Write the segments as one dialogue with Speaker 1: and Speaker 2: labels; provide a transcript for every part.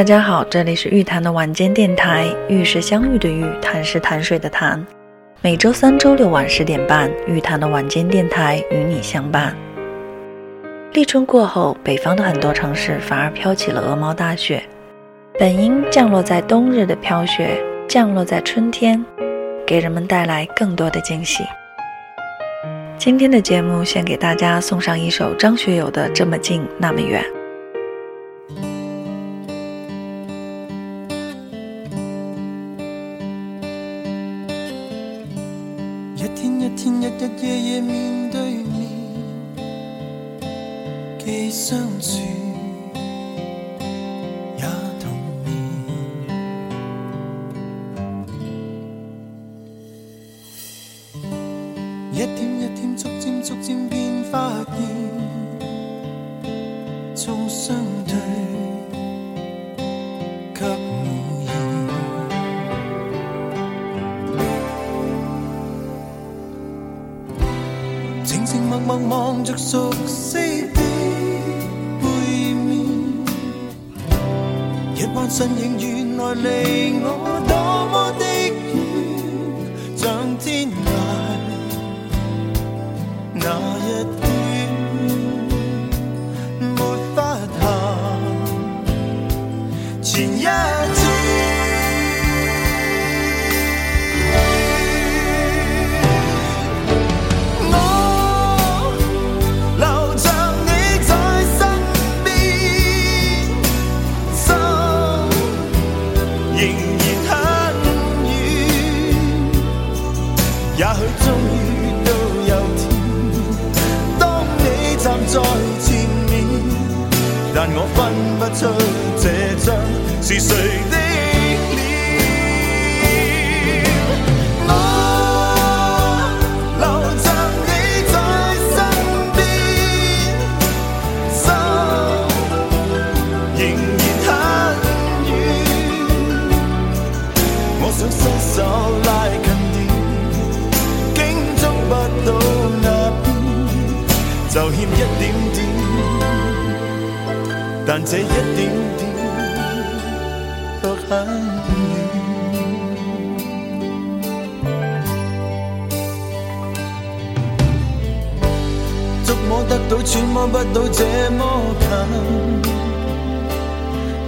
Speaker 1: 大家好，这里是玉谈的晚间电台，玉是相遇的玉，谈是谈水的谈。每周三、周六晚十点半，玉谈的晚间电台与你相伴。立春过后，北方的很多城市反而飘起了鹅毛大雪，本应降落在冬日的飘雪，降落在春天，给人们带来更多的惊喜。今天的节目，先给大家送上一首张学友的《这么近那么远》。
Speaker 2: 望着熟悉的背面，一彎身影原来离我多么的远，像天涯那一我分不出这张是谁的脸。我留着你在身边，心仍然很远。我想伸手拉近點，竟捉不到那边，就欠一点点。但這一點點卻很遠。觸摸得到，揣摩不到這麼近，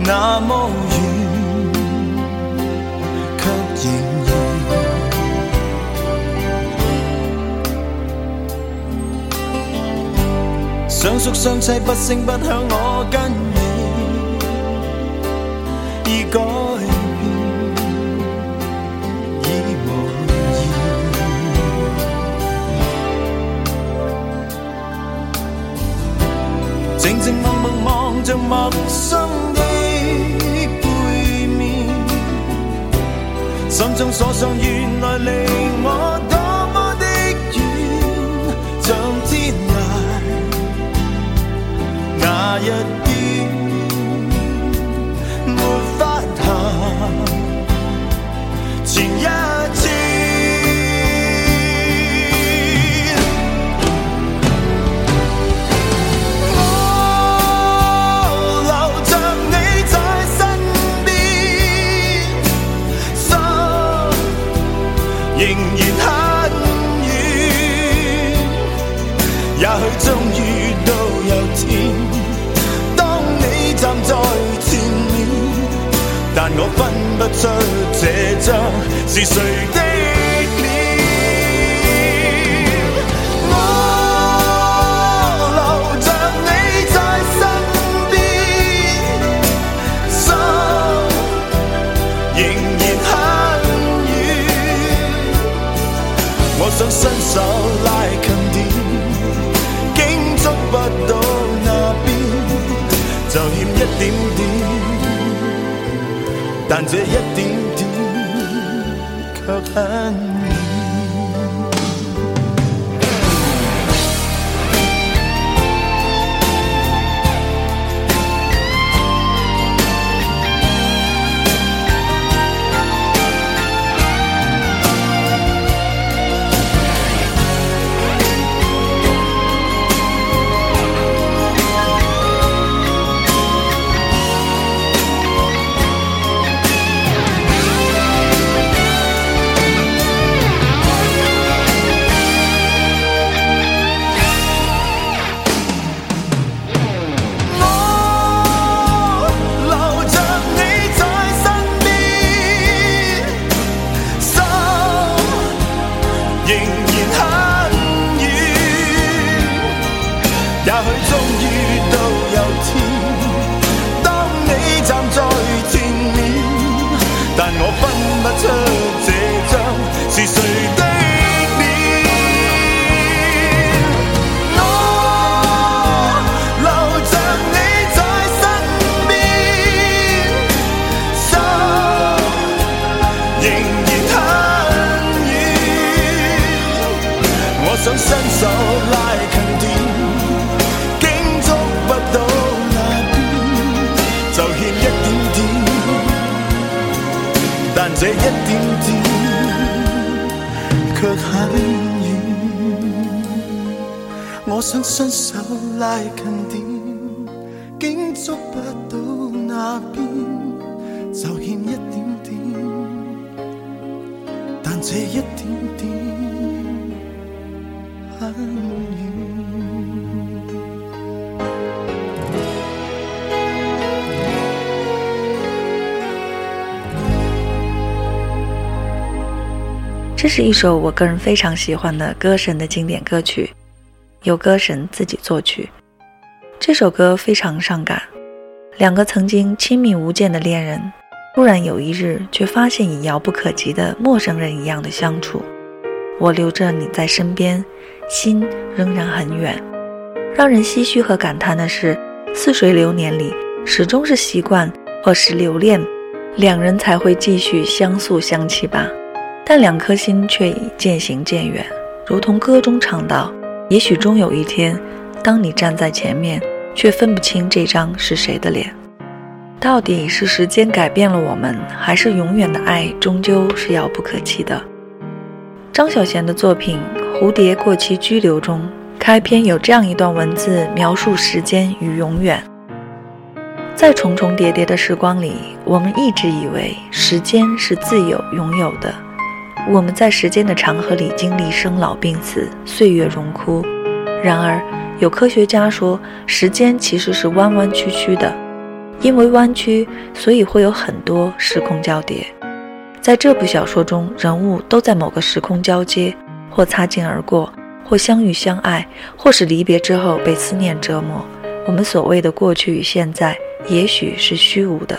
Speaker 2: 那麼遠，卻仍宿相棲，不声不响，我跟你已改變，已無言。静静默默望着陌生的背面，心中所想原來離我一邊，沒法行前一轉。我留着你在身邊，心仍然很遠。也許終於我分不出这张是谁的脸。我留着你在身边，心仍然很远。我想伸手拉近点，竟捉不到那边，就欠一点点。但
Speaker 3: 这一点点却很我想伸手拉近点，竟捉不到那边，就欠一点点，但这一点点很远。
Speaker 1: 这是一首我个人非常喜欢的歌神的经典歌曲，由歌神自己作曲。这首歌非常伤感，两个曾经亲密无间的恋人，突然有一日却发现已遥不可及的陌生人一样的相处。我留着你在身边，心仍然很远。让人唏嘘和感叹的是，似水流年里，始终是习惯或是留恋，两人才会继续相诉相期吧。但两颗心却已渐行渐远，如同歌中唱道：“也许终有一天，当你站在前面，却分不清这张是谁的脸。到底是时间改变了我们，还是永远的爱终究是遥不可及的？”张小娴的作品《蝴蝶过期居留》中，开篇有这样一段文字，描述时间与永远。在重重叠叠的时光里，我们一直以为时间是自由拥有的。我们在时间的长河里经历生老病死、岁月荣枯。然而，有科学家说，时间其实是弯弯曲曲的，因为弯曲，所以会有很多时空交叠。在这部小说中，人物都在某个时空交接，或擦肩而过，或相遇相爱，或是离别之后被思念折磨。我们所谓的过去与现在，也许是虚无的。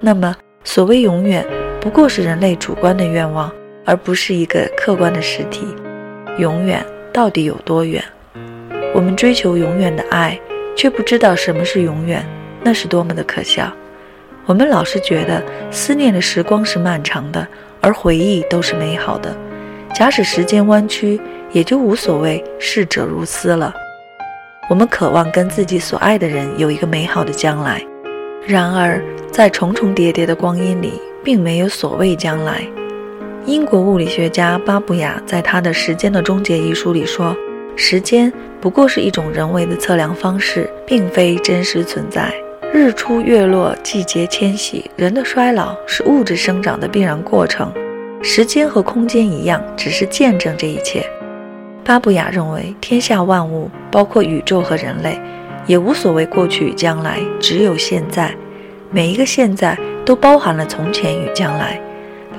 Speaker 1: 那么，所谓永远，不过是人类主观的愿望。而不是一个客观的实体，永远到底有多远？我们追求永远的爱，却不知道什么是永远，那是多么的可笑。我们老是觉得思念的时光是漫长的，而回忆都是美好的。假使时间弯曲，也就无所谓逝者如斯了。我们渴望跟自己所爱的人有一个美好的将来，然而在重重叠叠的光阴里，并没有所谓将来。英国物理学家巴布亚在他的《时间的终结》一书里说：“时间不过是一种人为的测量方式，并非真实存在。日出月落，季节迁徙，人的衰老是物质生长的必然过程。时间和空间一样，只是见证这一切。”巴布亚认为，天下万物，包括宇宙和人类，也无所谓过去与将来，只有现在。每一个现在都包含了从前与将来。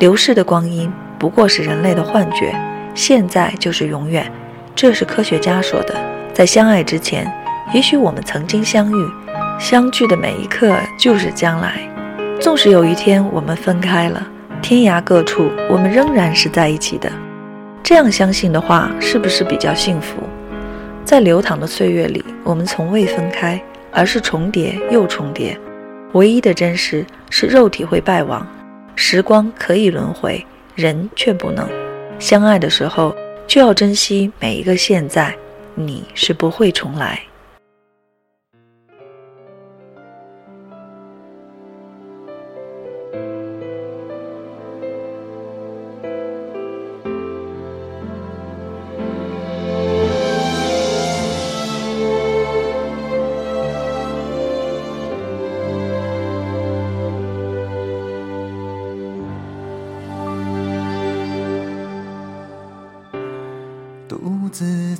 Speaker 1: 流逝的光阴不过是人类的幻觉，现在就是永远，这是科学家说的。在相爱之前，也许我们曾经相遇，相聚的每一刻就是将来。纵使有一天我们分开了，天涯各处，我们仍然是在一起的。这样相信的话，是不是比较幸福？在流淌的岁月里，我们从未分开，而是重叠又重叠。唯一的真实是肉体会败亡。时光可以轮回，人却不能。相爱的时候，就要珍惜每一个现在。你是不会重来。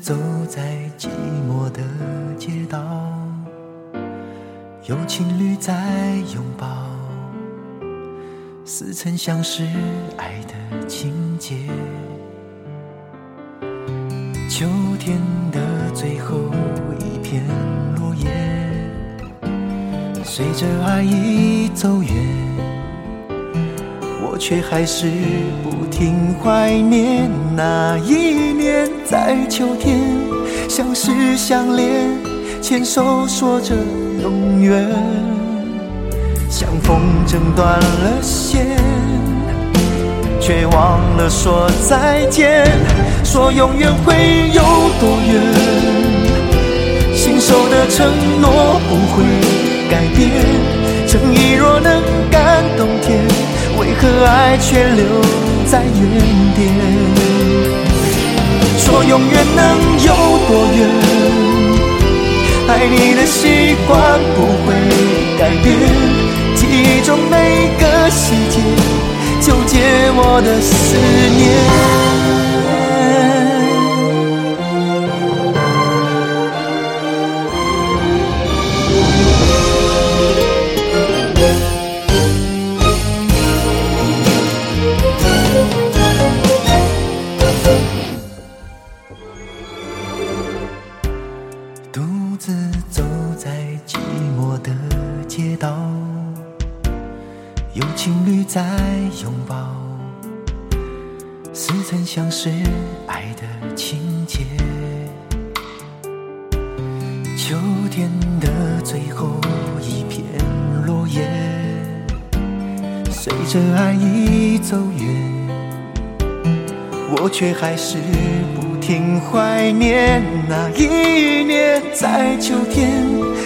Speaker 3: 走在寂寞的街道，有情侣在拥抱，似曾相识爱的情节。秋天的最后一片落叶，随着爱已走远。我却还是不停怀念那一年，在秋天相识相恋，牵手说着永远。像风筝断了线，却忘了说再见。说永远会有多远？信守的承诺不会改变。诚意若能感动天。为何爱却留在原点？说永远能有多远？爱你的习惯不会改变，记忆中每个细节纠结我的思念。情节。秋天的最后一片落叶，随着爱已走远，我却还是不停怀念那一年，在秋天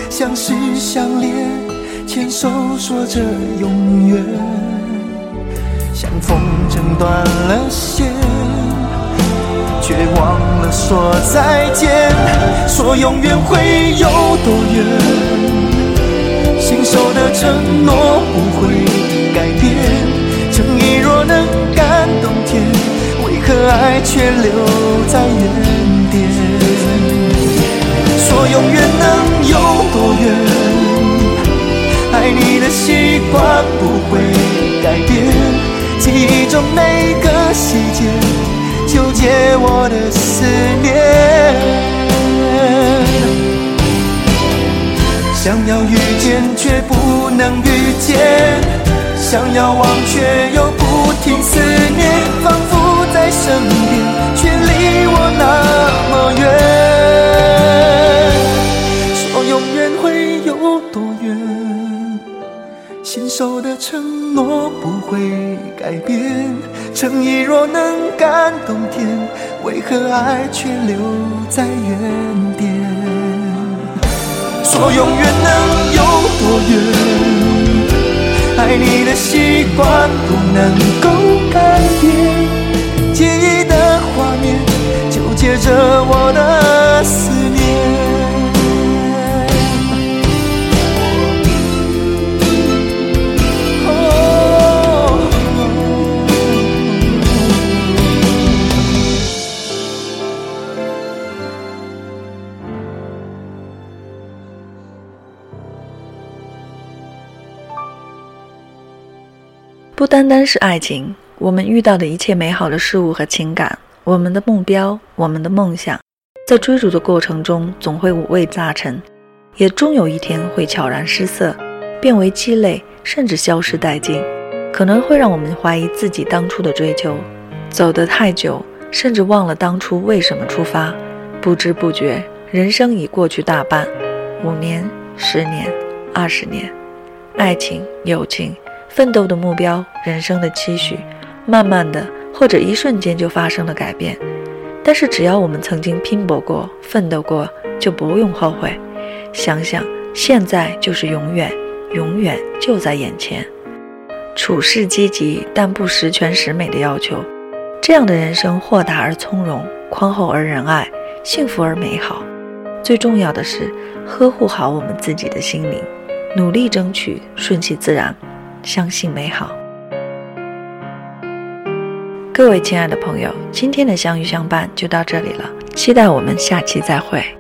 Speaker 3: 相识相恋，牵手说着永远，像风筝断了线，说再见，说永远会有多远，信守的承诺不会。改变，诚意若能感动天，为何爱却留在原点？说永远能有多远？爱你的习惯不会改变，记忆中每个细节纠结我的要遇见却不能遇见。想要忘却又不停思念，仿佛在身边，却离我那么远。说永远会有多远？信守的承诺不会改变。诚意若能感动天，为何爱却留在原点？说永远能有多远？爱你的习惯不能够改变，记忆的画面纠结着我的思念。
Speaker 1: 不单单是爱情，我们遇到的一切美好的事物和情感，我们的目标，我们的梦想，在追逐的过程中，总会五味杂陈，也终有一天会悄然失色，变为鸡肋，甚至消失殆尽。可能会让我们怀疑自己当初的追求，走得太久，甚至忘了当初为什么出发。不知不觉，人生已过去大半，五年、十年、二十年，爱情、友情。奋斗的目标，人生的期许，慢慢的或者一瞬间就发生了改变。但是只要我们曾经拼搏过、奋斗过，就不用后悔。想想现在就是永远，永远就在眼前。处事积极，但不十全十美的要求，这样的人生豁达而从容，宽厚而仁爱，幸福而美好。最重要的是呵护好我们自己的心灵，努力争取顺其自然。相信美好，各位亲爱的朋友，今天的相遇相伴就到这里了，期待我们下期再会。